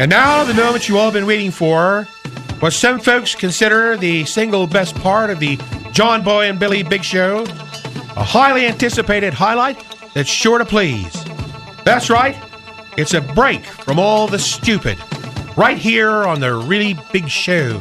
And now, the moment you all have been waiting for, what some folks consider the single best part of the John Boy and Billy Big Show, a highly anticipated highlight that's sure to please. That's right, it's a break from all the stupid, right here on the Really Big Show.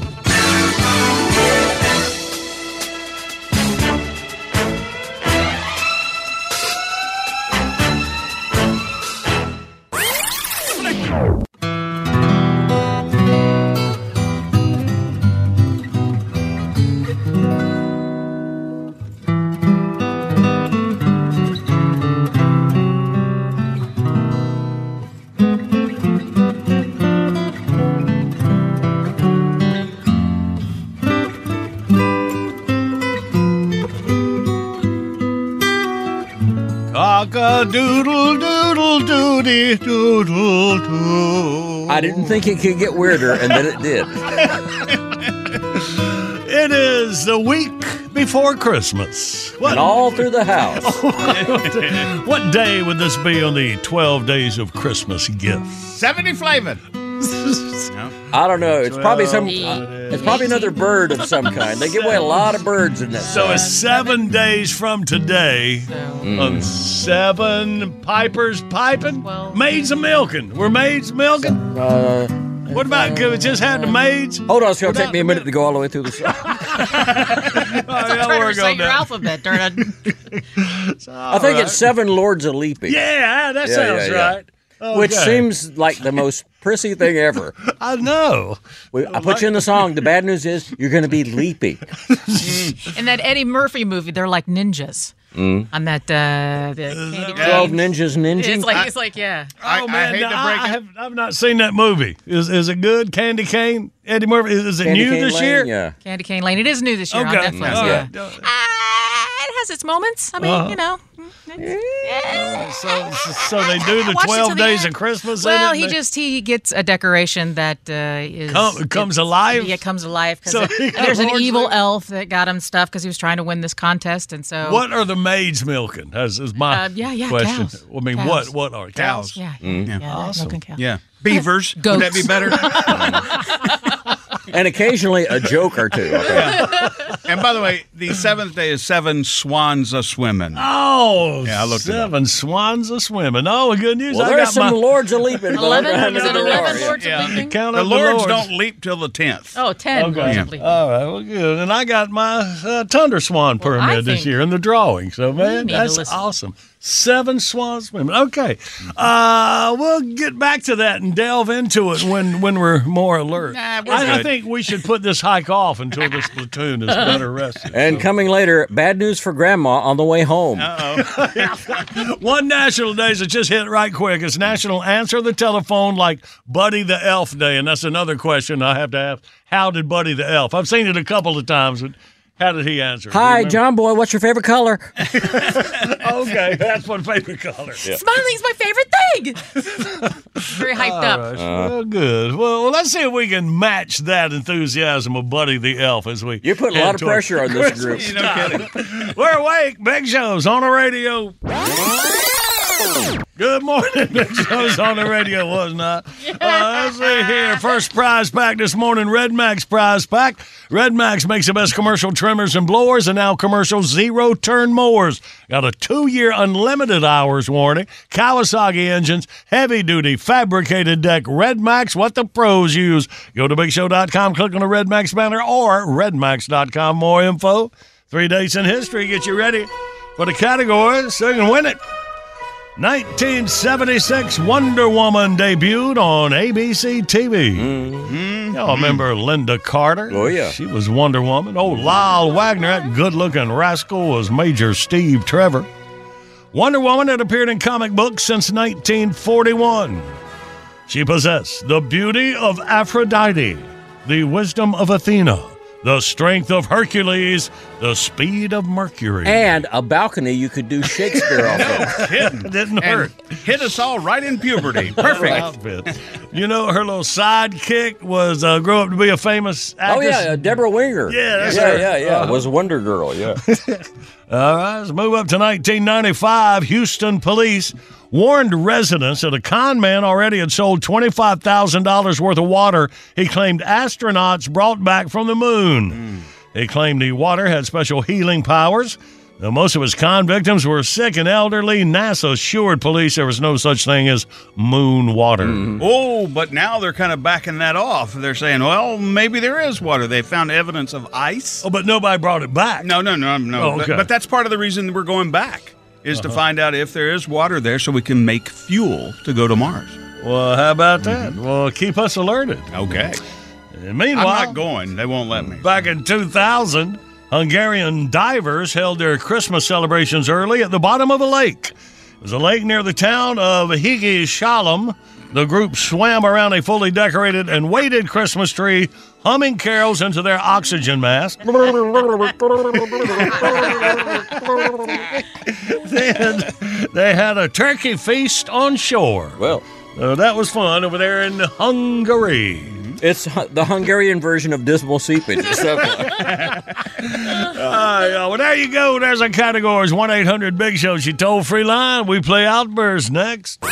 A doodle doodle doody doodle doo. I didn't think it could get weirder, and then it did. It is the week before Christmas. What, And all through the house. what day would this be on the 12 days of Christmas gifts? 70 flavored. I don't know. It's probably some. Uh, it's probably another bird of some kind. They give away a lot of birds in that. So it's seven days from today. On seven pipers piping, maids a milking. We're maids milking. Uh, What about could we just have the maids? hold on, it's gonna take me a minute to go all the way through the song. yeah, trying to we're recite gonna- your alphabet during a I think it's seven lords of leaping. Yeah, that Yeah, sounds yeah, yeah. right. Which Okay. seems like the most prissy thing ever. I know. We, I put you in the song. The bad news is you're going to be leaping. in that Eddie Murphy movie. They're like ninjas Mm. on that uh, the candy Twelve cane. ninjas ninja. It's like it's like yeah. Oh man, no, I, I have I've not seen that movie. Is is it good? Candy Cane, Eddie Murphy. Is, is it Candy new Cane this Lane, year? Yeah. Candy Cane Lane. It is new this year Okay. on Netflix. All Yeah. right. It has its moments. I mean, Uh-huh. you know. So, so they do the Watch it till twelve the days end. of Christmas. in Well, it? he They- just he gets a decoration that uh, is Come- comes alive? Yeah, comes alive because So there's an evil legs? elf that got him stuff because he was trying to win this contest, and so What are the maids milking? Is, is my Uh, yeah, yeah, question. cows. I mean, Cows. what what are cows? Yeah, Mm. yeah, yeah Awesome. milking. Yeah. Beavers. Would that be better? and occasionally a joke or two. Okay. and by the way, the seventh day is seven swans a swimming. Oh, Yeah, I looked it up. seven swans a swimming. Oh, good news. Well, I there's got some my lords a leaping. but I don't know how Eleven? many Is it eleven are. lords Yeah. of leaping? count The of lords lords. don't leap till the tenth. Oh, ten Okay. lords Yeah. of leaping. All right, well, good. And I got my uh, Tundra Swan Well, I permit this think year in the drawing. So, man, need to that's listen. awesome. Seven swans swimming. Okay. Uh, we'll get back to that and delve into it when, when we're more alert. Nah, we're I, I think we should put this hike off until this platoon is better rested. And coming later, bad news for Grandma on the way home. One national day that just hit right quick. It's National Answer the Telephone like Buddy the Elf Day. And that's another question I have to ask. How did Buddy the Elf? I've seen it a couple of times, but how did he answer? Hi. John Boy. What's your favorite color? Okay, that's my favorite color. Smiling's my favorite thing. Very hyped up. All right, well, good. Well, well, let's see if we can match that enthusiasm of Buddy the Elf as we. You're putting a lot of pressure on this group. Christmas time. We're awake. Big Show's on the radio. Good morning, Big Show's on the radio, was not. Uh, let's see here. First prize pack this morning, Red Max prize pack. Red Max makes the best commercial trimmers and blowers and now commercial zero turn mowers. Got a two year unlimited hours warning, Kawasaki engines, heavy duty fabricated deck. Red Max, what the pros use. Go to bigshow.com, click on the Red Max banner or redmax.com. More info. Three dates in history get you ready for the categories so you can win it. 1976 Wonder Woman debuted on ABC TV. Y'all remember Lynda Carter? Mm-hmm. Oh, yeah. She was Wonder Woman. Oh, Lyle Waggoner, that good looking rascal, was Major Steve Trevor. Wonder Woman had appeared in comic books since 1941. She possessed the beauty of Aphrodite, the wisdom of Athena, the strength of Hercules, the speed of Mercury. And a balcony you could do Shakespeare off of. it didn't hurt. And hit us all right in puberty. Perfect. outfit. You know, her little sidekick was uh, grow up to be a famous actress. Oh yeah, uh, Debra Winger. Yeah, that's yeah, her. yeah, yeah. Was Wonder Girl. Yeah. All right, let's move up to 1995. Houston police warned residents that a con man already had sold $25,000 worth of water he claimed astronauts brought back from the moon. Hmm. He claimed the water had special healing powers. Now, most of his con victims were sick and elderly. NASA assured police there was no such thing as moon water. Mm-hmm. Oh, but now they're kind of backing that off. They're saying, well, maybe there is water. They found evidence of ice. Oh, but nobody brought it back. No, no, no, no. Oh, But- okay. But, that's part of the reason we're going back is to uh-huh. find out if there is water there so we can make fuel to go to Mars. Well, how about that? Mm-hmm. Well, keep us alerted. Okay. And I'm not going. They won't let me. Back in 2000, Hungarian divers held their Christmas celebrations early at the bottom of a lake. It was a lake near the town of Higi Shalom. The group swam around a fully decorated and weighted Christmas tree, humming carols into their oxygen mask. then they had a turkey feast on shore. Well, Uh, that was fun over there in Hungary. It's the Hungarian version of dismal seepage. It's. Uh, well, there you go. There's our categories. 1 800 Big Show. She told free line. We play Outburst next.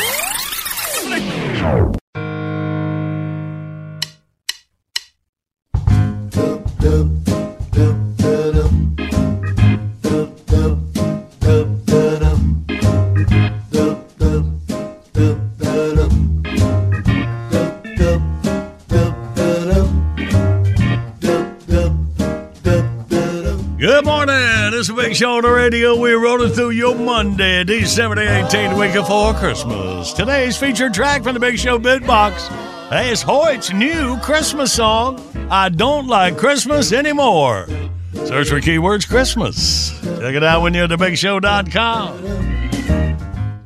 Show on the radio. We're rolling through your Monday, December the 18th, week before Christmas. Today's featured track from the Big Show Bitbox. It's Hoyt's new Christmas song, I Don't Like Christmas Anymore. Search for keywords Christmas. Check it out when you're at thebigshow.com.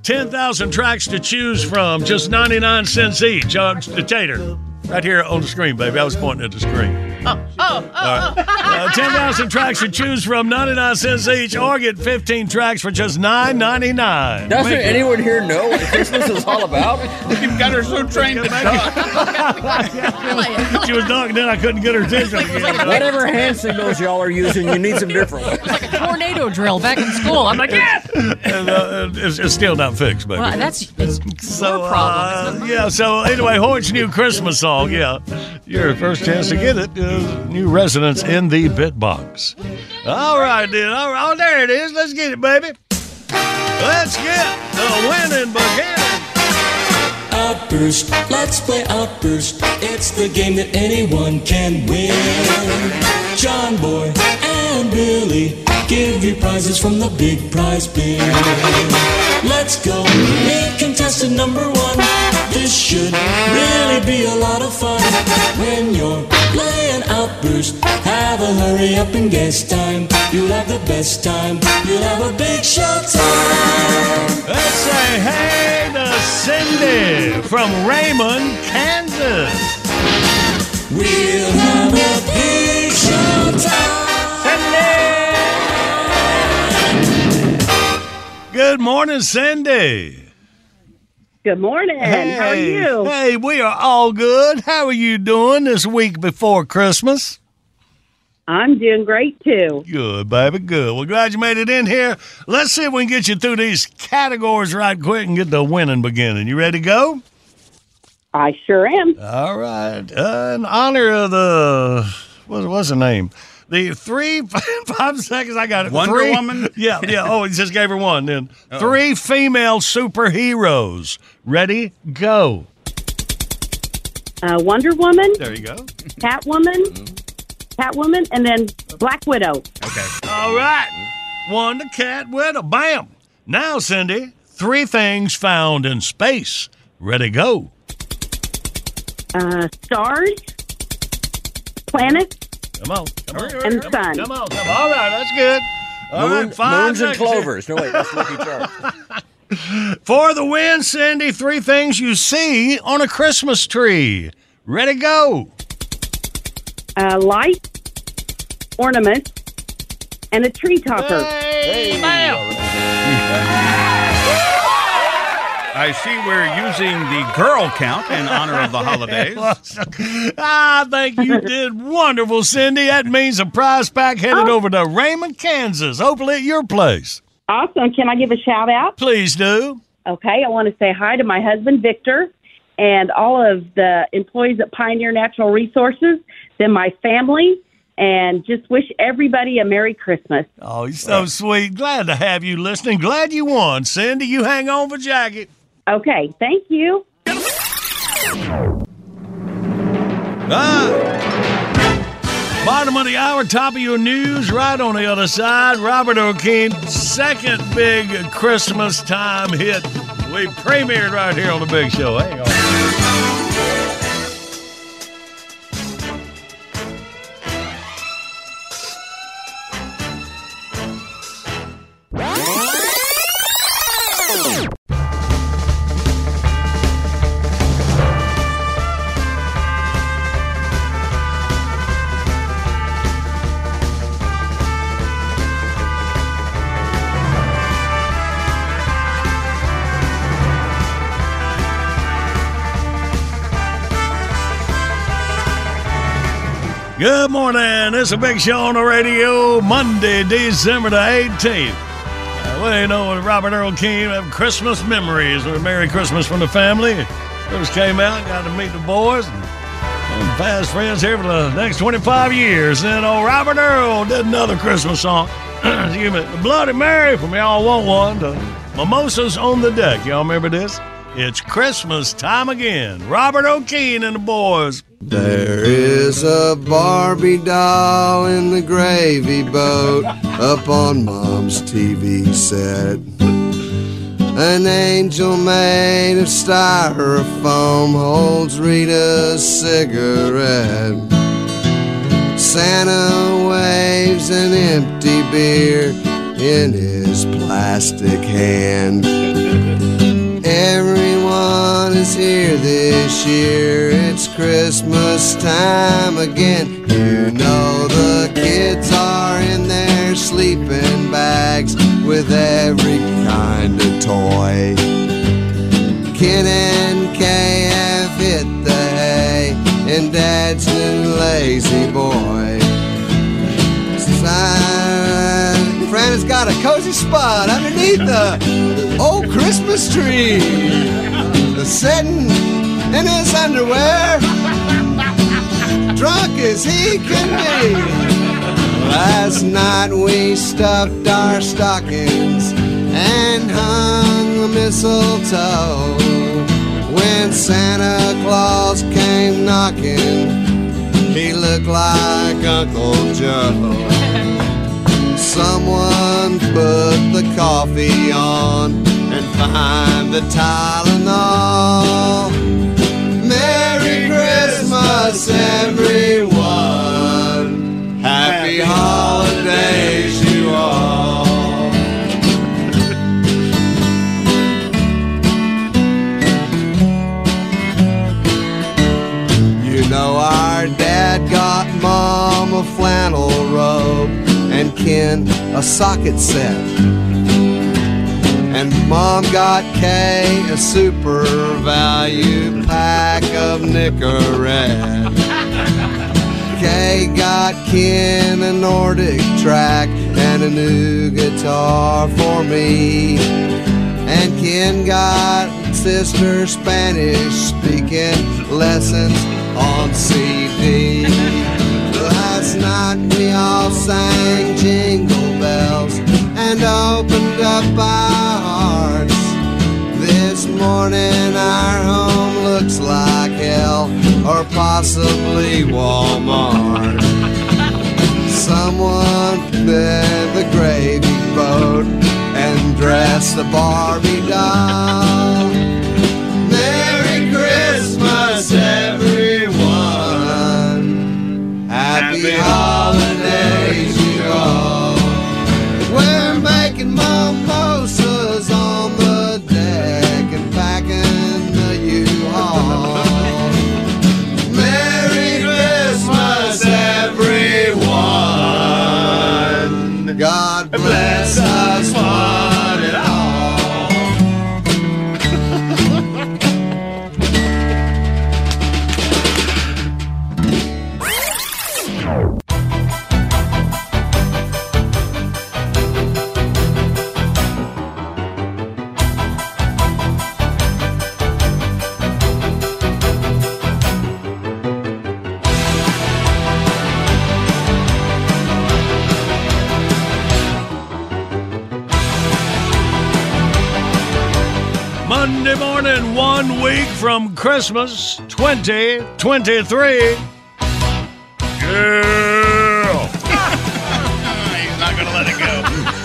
10,000 tracks to choose from, just 99 cents each. Uh, Tater, right here on the screen, baby. I was pointing at the screen. Oh, oh, oh. Uh, 10,000 tracks to choose from, 99 cents each, or get 15 tracks for just $9.99. Doesn't anyone here know what Christmas is all about? You've got her so trained to talk. She was knocking in, I couldn't get her attention. again. Whatever hand signals y'all are using, you need some different ones. It's like a tornado drill back in school. I'm like, yes. And, uh, it's, it's still not fixed, baby. Well, that's it's so, your problem. uh, yeah, so anyway, Hoyt's new Christmas song, yeah. Your first chance to get it. Uh, new residents in the Bitbox. All right, then. All right, oh, there it is. Let's get it, baby. Let's get the winning beginning. Outburst, let's play Outburst. It's the game that anyone can win. John Boy and Billy give you prizes from the big prize bin. Let's go. Meet contestant number one. This should really be a lot of fun. When you're playing Outburst, have a hurry up and guess time. You'll have the best time. You'll have a big show time. Let's say hey to Cindy from Raymond, Kansas. We'll have a big show time. Good morning, Cindy. Good morning. How are you? Hey, we are all good. How are you doing this week before Christmas? I'm doing great too. Good, baby. Good. Well, glad you made it in here. Let's see if we can get you through these categories right quick and get the winning beginning. You ready to go? I sure am. All right. Uh, in honor of the what, what's the name? The three five seconds. I got it. Wonder Three- Woman? Yeah, yeah. Oh, he just gave her one. Then three female superheroes. Ready? Go. Uh, Wonder Woman, There you go. Catwoman, Catwoman, and then Black Widow. Okay. All right. One to cat widow. Bam. Now, Cindy, three things found in space. Ready? Go. Uh, stars, planets, Come on. Come on. and Come sun. Come on. Come on. All right. That's good. All Moon, right, five moons and seconds here. clovers. No, wait, that's Lucky Charms. For the win, Cindy, three things you see on a Christmas tree. Ready, go. Uh, light, ornament, and a tree topper. Hey, bam. I see we're using the girl count in honor of the holidays. Ah, I think you did wonderful, Cindy. That means a prize pack headed oh. over to Raymond, Kansas. Hopefully at your place. Awesome. Can I give a shout out? Please do. Okay. I want to say hi to my husband, Victor, and all of the employees at Pioneer Natural Resources, then my family, and just wish everybody a Merry Christmas. Oh, you're so sweet. Glad to have you listening. Glad you won, Cindy. You hang on for jacket. Okay. Thank you. Ah. Bottom of the hour, top of your news, right on the other side. Robert O'Keefe, second big Christmas time hit. We premiered right here on the big show. Hang on. Good morning. It's a big show on the radio, Monday, December the 18th. Uh, well, you know, Robert Earl Keen, have Christmas memories or Merry Christmas from the family. First came out, got to meet the boys, and, and fast friends here for the next 25 years. Then old Robert Earl did another Christmas song. Excuse me, the Bloody Mary from Y'all Want One to Mimosas on the Deck. Y'all remember this? It's Christmas time again. Robert Earl Keen and the boys. There is a Barbie doll in the gravy boat up on mom's TV set. An angel made of styrofoam holds Rita's cigarette. Santa waves an empty beer in his plastic hand. Everyone is here this year. It's Christmas time again. You know the kids are in their sleeping bags with every kind of toy. Ken and Kay have hit the hay, and Dad's new lazy boy. Side, Fran has got a cozy spot underneath the old Christmas tree. Sitting in his underwear, drunk as he can be. Last night we stuffed our stockings and hung the mistletoe. When Santa Claus came knocking, he looked like Uncle Joe. Someone put the coffee on find the Tylenol. Merry Christmas, everyone. Happy holidays, you all. You know our dad got mom a flannel robe and Ken a socket set. And mom got Kay a super value pack of Nicorette. Kay got Ken a Nordic track and a new guitar for me. And Ken got sister Spanish speaking lessons on CD. Last night we all sang jingle bells and opened up our hearts. This morning our home looks like hell or possibly Walmart. Someone fed the gravy boat and dressed the Barbie doll. Christmas 2023. Yeah. He's not going to let it go.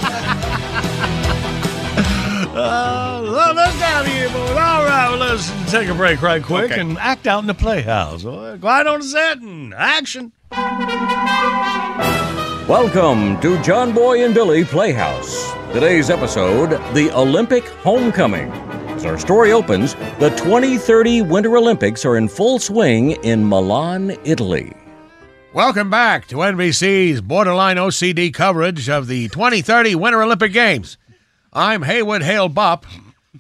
Uh, love this down here, boys. All right, well, let's take a break right quick Okay. and act out in the playhouse. Well, Quiet on the set and action. Welcome to John Boy and Billy Playhouse. Today's episode The Olympic Homecoming. As our story opens, the 2030 Winter Olympics are in full swing in Milan, Italy. Welcome back to NBC's borderline OCD coverage of the 2030 Winter Olympic Games. I'm Haywood Hale Bopp,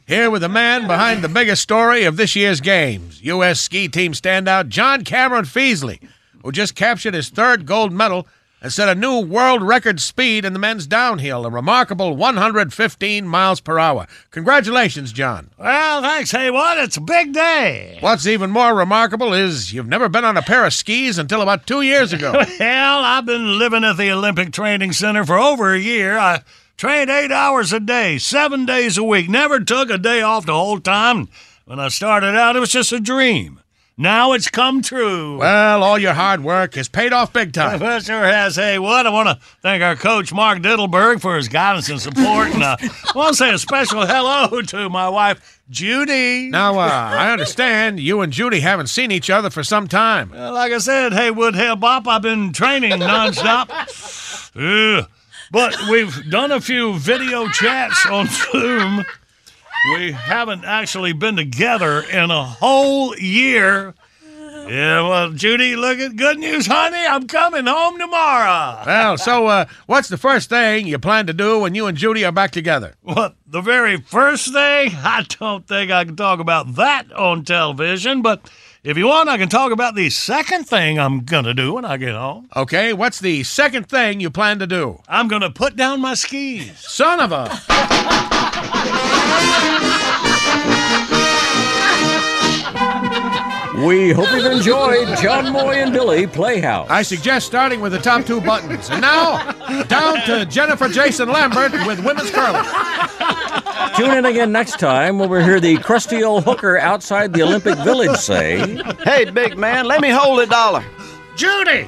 here with the man behind the biggest story of this year's games, U.S. ski team standout John Cameron Feasley, who just captured his third gold medal and set a new world record speed in the men's downhill, a remarkable 115 miles per hour. Congratulations, John. Well, thanks, Haywood. It's a big day. What's even more remarkable is you've never been on a pair of skis until about two years ago. Well, I've been living at the Olympic Training Center for over a year. I trained eight hours a day, seven days a week, never took a day off the whole time. When I started out, it was just a dream. Now it's come true. Well, all your hard work has paid off big time. Well, sure has. Hey, what? I want to thank our coach, Mark Diddleberg, for his guidance and support. and uh, I want to say a special hello to my wife, Judy. Now, uh, I understand you and Judy haven't seen each other for some time. Uh, like I said, Haywood Hale Bop, I've been training nonstop. Ugh. but we've done a few video chats on Zoom. We haven't actually been together in a whole year. Yeah, well, Judy, look at good news, honey. I'm coming home tomorrow. Well, so uh, what's the first thing you plan to do when you and Judy are back together? What, the very first thing? I don't think I can talk about that on television, but if you want, I can talk about the second thing I'm going to do when I get home. Okay, what's the second thing you plan to do? I'm going to put down my skis. Son of a. We hope you've enjoyed John Boy and Billy Playhouse. I suggest starting with the top two buttons. And now, down to Jennifer Jason Lambert with women's curling. Tune in again next time when we hear the crusty old hooker outside the Olympic Village say, Hey, big man, let me hold a dollar. Judy!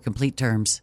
complete terms.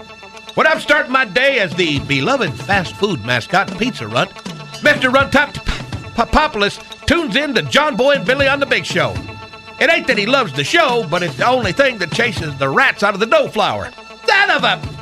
When I'm starting my day as the beloved fast food mascot Pizza Runt, Mr. Runtop Populus tunes in to John Boy and Billy on the Big Show. It ain't that he loves the show, but it's the only thing that chases the rats out of the dough flour. Son of a...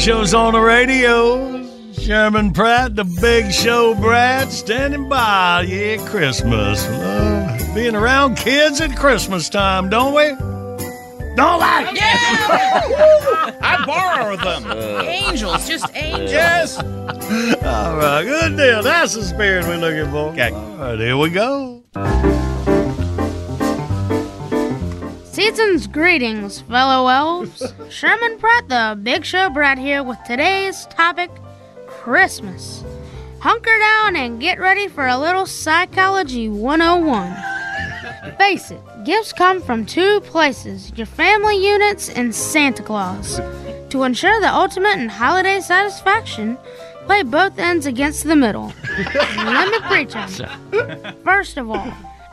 Big Show's on the radio. Sherman Pratt, the Big Show Brat, standing by. Yeah, Christmas. Love being around kids at Christmas time, don't we? Don't like I borrow them. Uh. Angels, just angels. Yes. All right, good deal. That's the spirit we're looking for. Okay. All right, here we go. Season's greetings, fellow elves. Sherman Pratt, the Big Show Brat here with today's topic Christmas. Hunker down and get ready for a little Psychology 101. Face it, gifts come from two places your family units and Santa Claus. To ensure the ultimate in holiday satisfaction, play both ends against the middle. Let me preach on. First of all,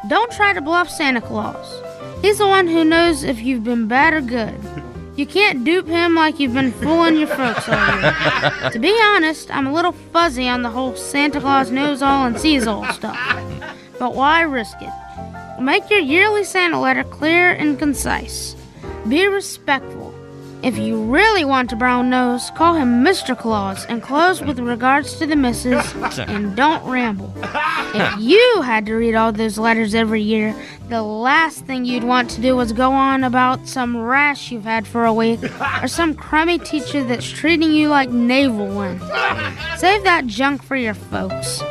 don't try to bluff Santa Claus. He's the one who knows if you've been bad or good. You can't dupe him like you've been fooling your folks all year. to be honest, I'm a little fuzzy on the whole Santa Claus knows all and sees all stuff. But why risk it? Make your yearly Santa letter clear and concise. Be respectful. If you really want a brown nose, call him Mr. Claus and close with regards to the missus and don't ramble. If you had to read all those letters every year, the last thing you'd want to do was go on about some rash you've had for a week or some crummy teacher that's treating you like navel wind. Save that junk for your folks.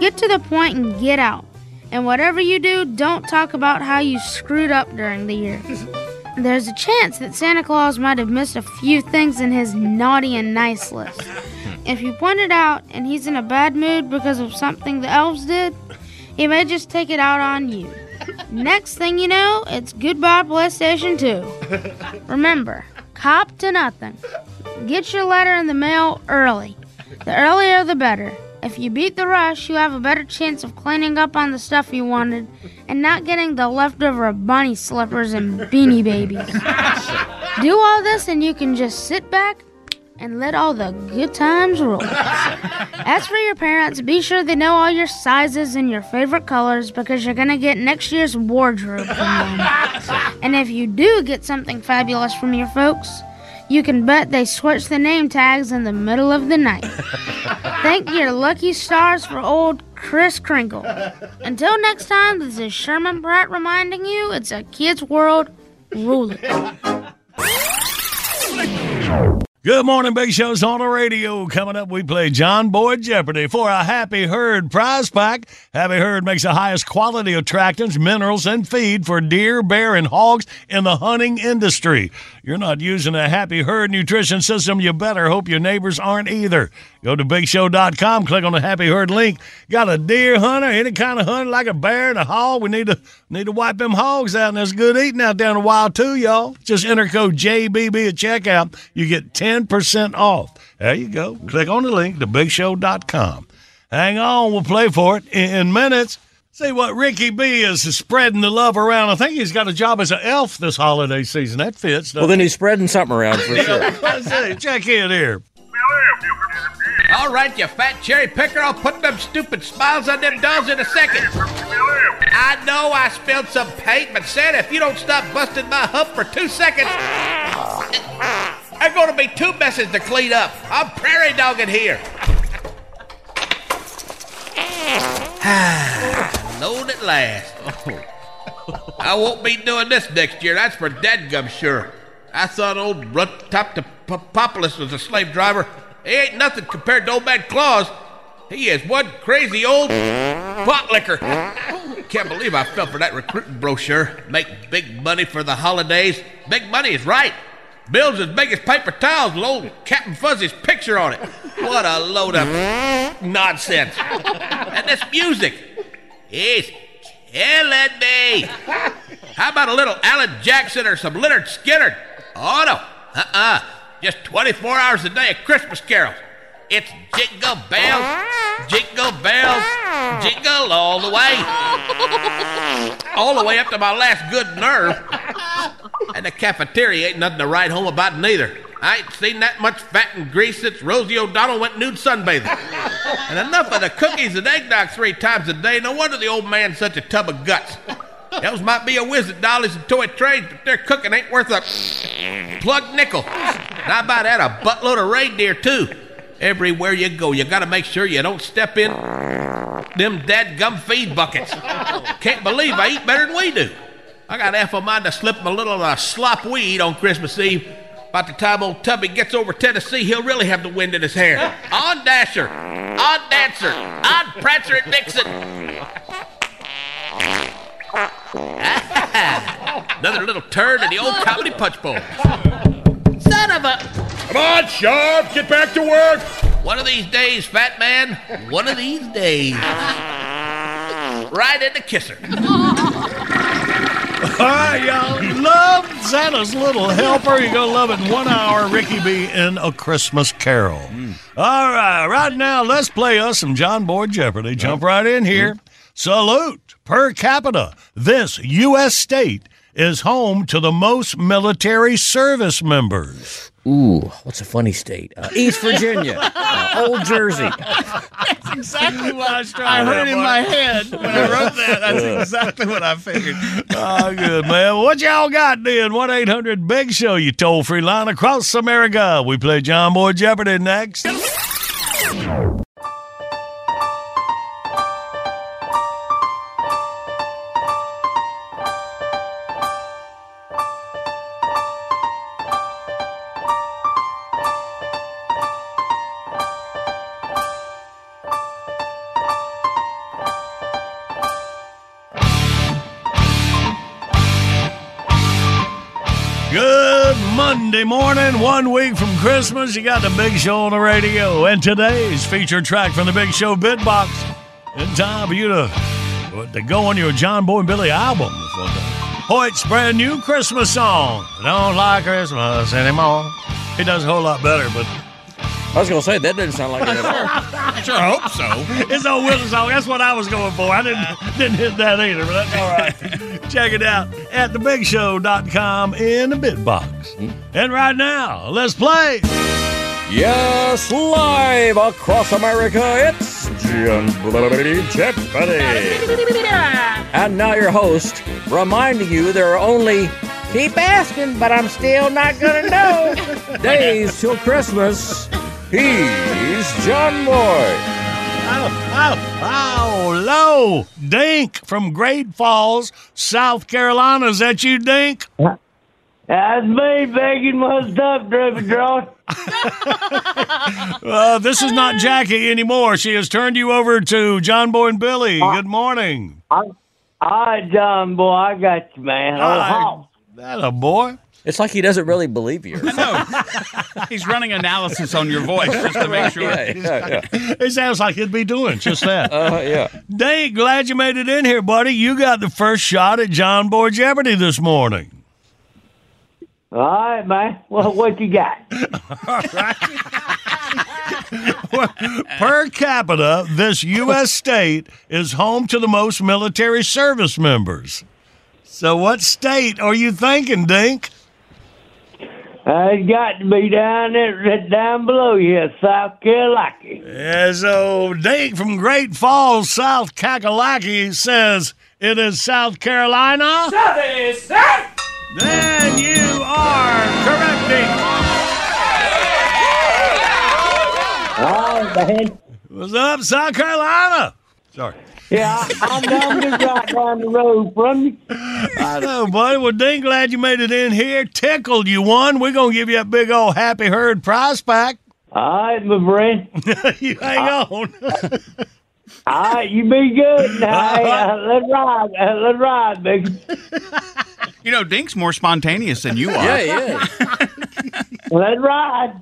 Get to the point and get out. And whatever you do, don't talk about how you screwed up during the year. There's a chance that Santa Claus might have missed a few things in his naughty and nice list. Hmm. If you point it out and he's in a bad mood because of something the elves did, he may just take it out on you. Next thing you know, it's goodbye PlayStation 2. Remember, cop to nothing. Get your letter in the mail early. The earlier the better. If you beat the rush, you have a better chance of cleaning up on the stuff you wanted and not getting the leftover bunny slippers and beanie babies. Do all this and you can just sit back and let all the good times roll. As for your parents, be sure they know all your sizes and your favorite colors because you're going to get next year's wardrobe from them. And if you do get something fabulous from your folks, you can bet they switch the name tags in the middle of the night. Thank your lucky stars for old Kris Kringle. Until next time, this is Sherman Pratt reminding you it's a kid's world. Rule it. Good morning, Big Show's on the radio. Coming up, we play John Boy Jeopardy for a Happy Herd prize pack. Happy Herd makes the highest quality attractants, minerals, and feed for deer, bear, and hogs in the hunting industry. You're not using a Happy Herd nutrition system, you better hope your neighbors aren't either. Go to BigShow.com, click on the Happy Herd link. Got a deer hunter, any kind of hunter like a bear and a hog. We need to need to wipe them hogs out, and there's good eating out there in the wild too, y'all. Just enter code JBB at checkout. You get 10% off. There you go. Click on the link to BigShow.com. Hang on, we'll play for it in minutes. See what Ricky B is spreading the love around. I think he's got a job as an elf this holiday season. That fits. Well, then he's spreading something around for sure. See. Check in here. All right, you fat cherry picker, I'll put them stupid smiles on them dolls in a second. I know I spilled some paint, but Santa, if you don't stop busting my hump for two seconds, there's going to be two messes to clean up. I'm prairie dogging here. Load at last. I won't be doing this next year. That's for dadgum sure. I thought old Rut Top to Populus was a slave driver. He ain't nothing compared to old man Claus. He is one crazy old pot liquor. Can't believe I fell for that recruiting brochure. Make big money for the holidays. Big money is right. Bills as big as paper towels old Captain Fuzzy's picture on it. What a load of nonsense. And this music is killing me. How about a little Alan Jackson or some Lynyrd Skynyrd? Oh no. Uh-uh. Just 24 hours a day of Christmas carols. It's jingle bells, jingle bells, jingle all the way. All the way up to my last good nerve. And the cafeteria ain't nothing to write home about neither. I ain't seen that much fat and grease since Rosie O'Donnell went nude sunbathing. And enough of the cookies and eggnog three times a day. No wonder the old man's such a tub of guts. Those might be a wizard at dollies and toy trades, but their cooking ain't worth a plug nickel. And I buy that a buttload of reindeer, too. Everywhere you go, you gotta make sure you don't step in them dadgum feed buckets. Can't believe I eat better than we do. I got half a mind to slip him a little uh, slop weed on Christmas Eve. By the time old Tubby gets over Tennessee, he'll really have the wind in his hair. On Dasher, on Dancer, on Prancer and Dixon. Another little turn in the old comedy punch bowl. Son of a. Come on, Sharpe, get back to work. One of these days, fat man. One of these days. Right in the kisser. All right, y'all. Love Santa's little helper. You're going to love it in one hour. Ricky B in A Christmas Carol. Hmm. All right, right now, let's play us some John Boy Jeopardy. Jump right in here. Hmm. Salute per capita. This U.S. state is home to the most military service members. Ooh, what's a funny state? Uh, East Virginia, uh, Old Jersey. That's exactly what I was trying I to heard in my head when I wrote that. That's exactly what I figured. Oh, good, man. What y'all got then? 1 800 Big Show, you toll free line across America. We play John Boy Jeopardy next. Monday morning, one week from Christmas. You got the Big Show on the radio, and today's featured track from the Big Show Bitbox. In time for you to, to go on your John Boy and Billy album. Hoyt's brand new Christmas song. Don't like Christmas anymore. He does a whole lot better, but I was going to say, that didn't sound like it at all. Sure hope so. it's old Wilson song. That's what I was going for. I didn't didn't hit that either, but that's all right. Check it out at thebigshow.com in the Bitbox. Mm-hmm. And right now, let's play. Yes, live across America, it's John Boy Jeopardy. And now your host, reminding you there are only keep asking, but I'm still not gonna know. Days till Christmas. He's John Boy. Oh, oh, oh, low. Dink from Great Falls, South Carolina. Is that you, Dink? That's me begging my stuff, Drippy Draw. Uh, this is not Jackie anymore. She has turned you over to John Boy and Billy. Good morning. All right, John boy, I got you, man. Oh, That a boy. It's like he doesn't really believe you. He's running analysis on your voice just to make sure. Yeah, yeah, yeah. It sounds like he'd be doing just that. Uh, yeah. Dink, glad you made it in here, buddy. You got the first shot at John Boy Jeopardy this morning. All right, man. Well, what you got? Per capita, this U.S. state is home to the most military service members. So, what state are you thinking, Dink? Uh, it's got to be down there, down below here, South Carolina. Yeah, so Dink from Great Falls, South Kakalaki says it is South Carolina. South is South. Then you are correct, Dink. All right. What's up, South Carolina? Sorry. Yeah, I- I'm down right down the road from you. I know, buddy. Well, Dink, glad you made it in here. Tickled you won. We're going to give you a big old happy herd prize pack. All right, my friend. you hang on. All right, you be good. Now, hey, uh, let's ride. Uh, let's ride, big. You know, Dink's more spontaneous than you are. Yeah, yeah. Let's ride.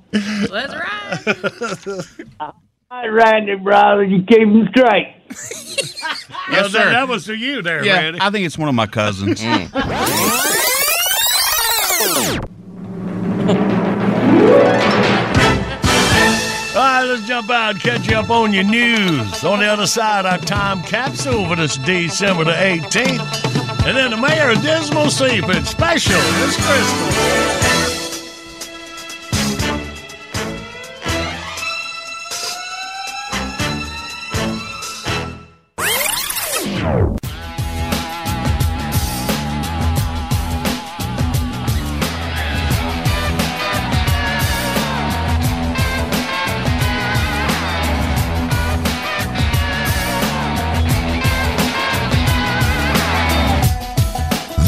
Let's ride. All right, Randy, brother, you keep them straight. Well, Yes, that, sir. that was to you there, Yeah, Randy. I think it's one of my cousins. Mm. All right, let's jump out and catch you up on your news. On the other side, our time capsule for this December the 18th. And then the mayor of Dismal Seepage special. It's Crystal.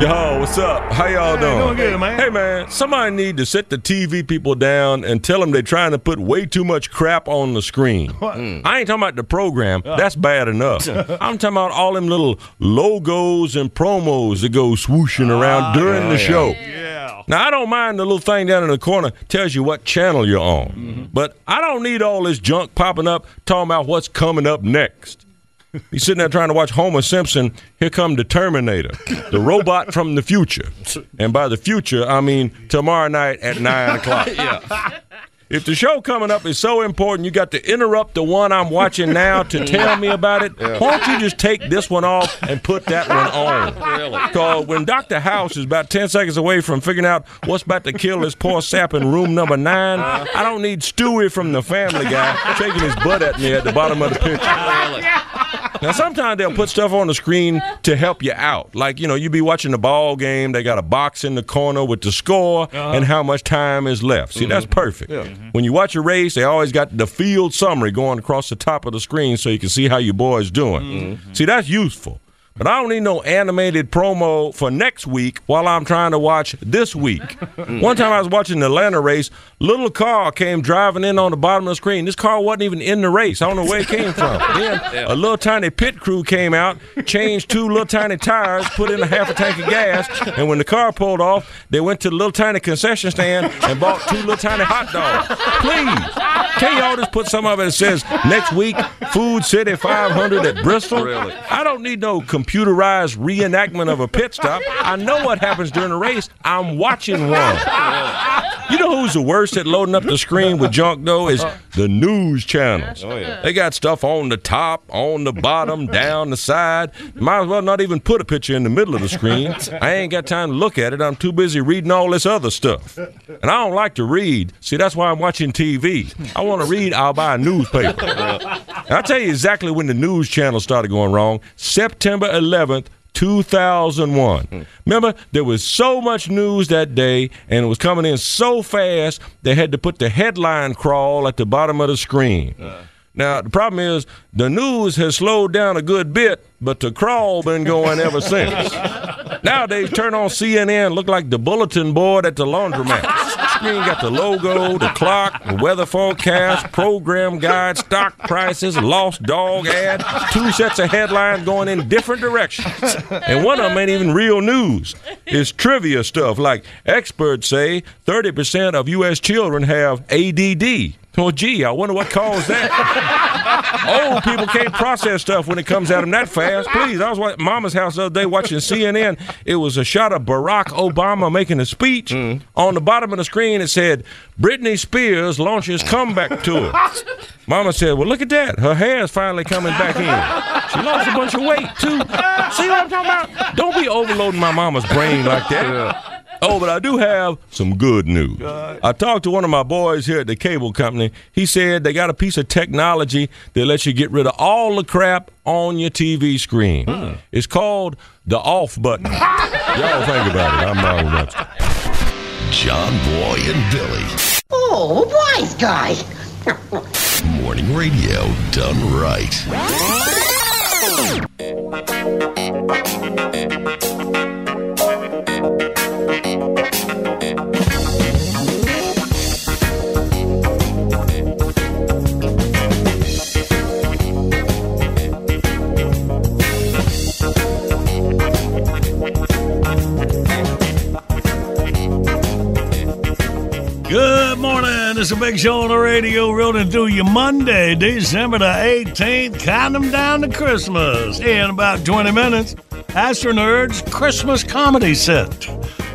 Yo, what's up? How y'all Hey, doing? doing good, man. Hey, man, somebody need to sit the TV people down and tell them they're trying to put way too much crap on the screen. Mm. I ain't talking about the program. Uh. That's bad enough. I'm talking about all them little logos and promos that go swooshing ah, around during yeah, the show. Yeah. Now, I don't mind the little thing down in the corner tells you what channel you're on. Mm-hmm. But I don't need all this junk popping up talking about what's coming up next. You sitting there trying to watch Homer Simpson. Here come the Terminator, the robot from the future. And by the future, I mean tomorrow night at 9 o'clock. yeah. If the show coming up is so important, you got to interrupt the one I'm watching now to tell me about it. Yeah. Why don't you just take this one off and put that one on? Really? Because when Dr. House is about 10 seconds away from figuring out what's about to kill this poor sap in room number nine, I don't need Stewie from the family guy shaking his butt at me at the bottom of the picture. Now, sometimes they'll put stuff on the screen to help you out. Like, you know, you be watching the ball game, they got a box in the corner with the score uh-huh. and how much time is left. See, that's mm-hmm. perfect. Mm-hmm. When you watch a race, they always got the field summary going across the top of the screen so you can see how your boy's doing. Mm-hmm. See, that's useful. But I don't need no animated promo for next week while I'm trying to watch this week. Mm. One time I was watching the Atlanta race, little car came driving in on the bottom of the screen. This car wasn't even in the race. I don't know where it came from. Then a little tiny pit crew came out, changed two little tiny tires, put in a half a tank of gas, and when the car pulled off, they went to the little tiny concession stand and bought two little tiny hot dogs. Please, can y'all just put some of it that says next week, Food City 500 at Bristol? Really? I don't need no computerized reenactment of a pit stop. I know what happens during a race. I'm watching one. You know who's the worst at loading up the screen with junk though is the news channels. Oh, yeah. They got stuff on the top, on the bottom, down the side. Might as well not even put a picture in the middle of the screen. I ain't got time to look at it. I'm too busy reading all this other stuff. And I don't like to read. See, that's why I'm watching TV. I want to read, I'll buy a newspaper. And I'll tell you exactly when the news channel started going wrong. September 11th, 2001. Hmm. Remember, there was so much news that day, and it was coming in so fast, they had to put the headline crawl at the bottom of the screen. Uh. Now, the problem is the news has slowed down a good bit, but the crawl been going ever since. Nowadays, turn on CNN, look like the bulletin board at the laundromat. Screen got the logo, the clock, the weather forecast, program guide, stock prices, lost dog ad, two sets of headlines going in different directions. And one of them ain't even real news. It's trivia stuff like experts say 30% of U.S. children have ADD. Well, gee, I wonder what caused that. Old people can't process stuff when it comes at them that fast. Please, I was at Mama's house the other day watching CNN. It was a shot of Barack Obama making a speech. Mm. On the bottom of the screen, it said, Britney Spears launches comeback tour. Mama said, Well, look at that. Her hair's finally coming back in. She lost a bunch of weight, too. See what I'm talking about? Don't be overloading my mama's brain like that. Oh, but I do have some good news. I talked to one of my boys here at the cable company. He said they got a piece of technology that lets you get rid of all the crap on your TV screen. Hmm. It's called the off button. Y'all think about it. I'm Marlon Webster. John Boy and Billy. Oh, wise guy. Morning radio done right. It's a big show on the radio rolling through you Monday, December the 18th. Count down to Christmas. In about 20 minutes, Astro Nerd's Christmas comedy set.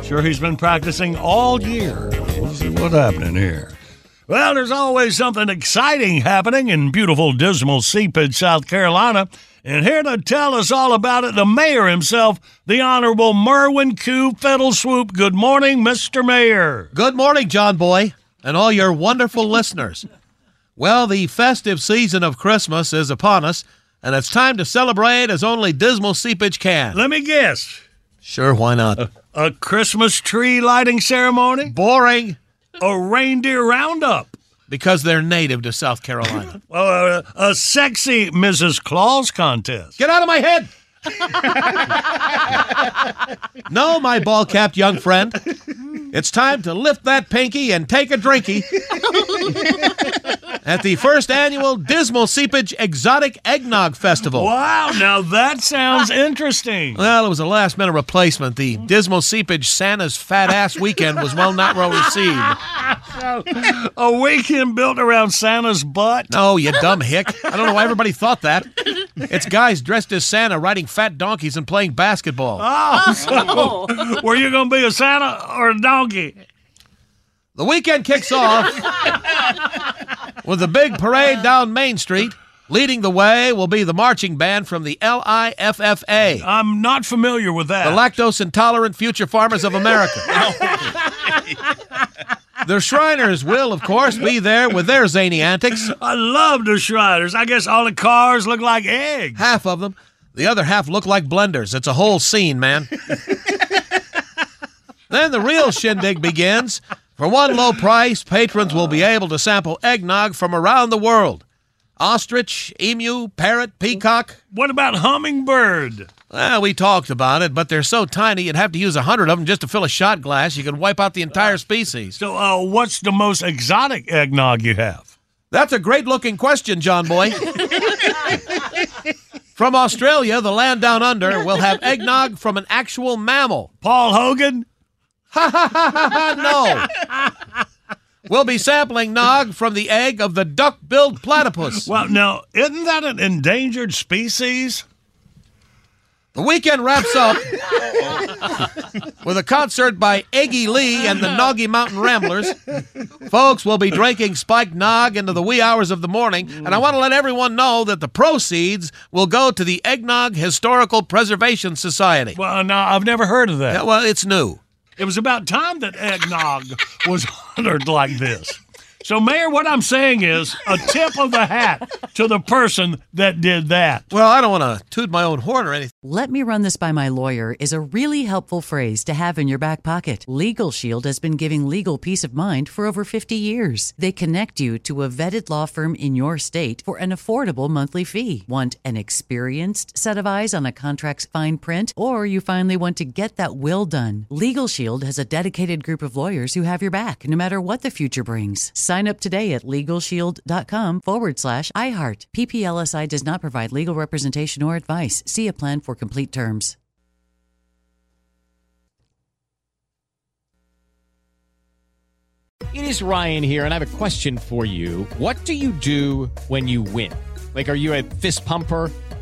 Sure, he's been practicing all year. We'll see what's happening here. Well, there's always something exciting happening in beautiful, dismal Seepage, South Carolina. And here to tell us all about it, the mayor himself, the Honorable Merwin Q. Fiddleswoop. Good morning, Mr. Mayor. Good morning, John Boy, and all your wonderful listeners. Well, the festive season of Christmas is upon us, and it's time to celebrate as only dismal seepage can. Let me guess. Sure, why not? A Christmas tree lighting ceremony? Boring. A reindeer roundup? Because they're native to South Carolina. Well, a sexy Mrs. Claus contest. Get out of my head! no, my ball capped young friend. It's time to lift that pinky and take a drinky at the first annual Dismal Seepage Exotic Eggnog Festival. Wow, now that sounds interesting. Well, it was a last minute replacement. The Dismal Seepage Santa's Fat Ass Weekend was well not well received. a weekend built around Santa's butt? No, you dumb hick. I don't know why everybody thought that. It's guys dressed as Santa riding fat donkeys and playing basketball. Oh, so oh. were you going to be a Santa or a donkey? The weekend kicks off With the big parade down Main Street, leading the way will be the marching band from the LIFFA. I'm not familiar with that. The Lactose Intolerant Future Farmers of America. the Shriners will, of course, be there with their zany antics. I love the Shriners. I guess all the cars look like eggs. Half of them. The other half look like blenders. It's a whole scene, man. then the real shindig begins. For one low price, patrons will be able to sample eggnog from around the world. Ostrich, emu, parrot, peacock. What about hummingbird? Well, we talked about it, but they're so tiny you'd have to use a hundred of them just to fill a shot glass. You could wipe out the entire species. So, uh, what's the most exotic eggnog you have? That's a great looking question, John Boy. from Australia, the land down under will have eggnog from an actual mammal. Paul Hogan? Ha ha ha ha ha! No. We'll be sampling nog from the egg of the duck-billed platypus. Well, now, isn't that an endangered species? The weekend wraps up with a concert by Eggy Lee and the Noggy Mountain Ramblers. Folks will be drinking spiked nog into the wee hours of the morning, and I want to let everyone know that the proceeds will go to the Eggnog Historical Preservation Society. Well, no, I've never heard of that. Yeah, well, it's new. It was about time that eggnog was honored like this. So, Mayor, what I'm saying is a tip of the hat to the person that did that. Well, I don't want to toot my own horn or anything. Let me run this by my lawyer is a really helpful phrase to have in your back pocket. Legal Shield has been giving legal peace of mind for over 50 years. They connect you to a vetted law firm in your state for an affordable monthly fee. Want an experienced set of eyes on a contract's fine print, or you finally want to get that will done? Legal Shield has a dedicated group of lawyers who have your back no matter what the future brings. Sign up today at LegalShield.com forward slash iHeart. PPLSI does not provide legal representation or advice. See a plan for complete terms. It is Ryan here, and I have a question for you. What do you do when you win? Like, are you a fist pumper?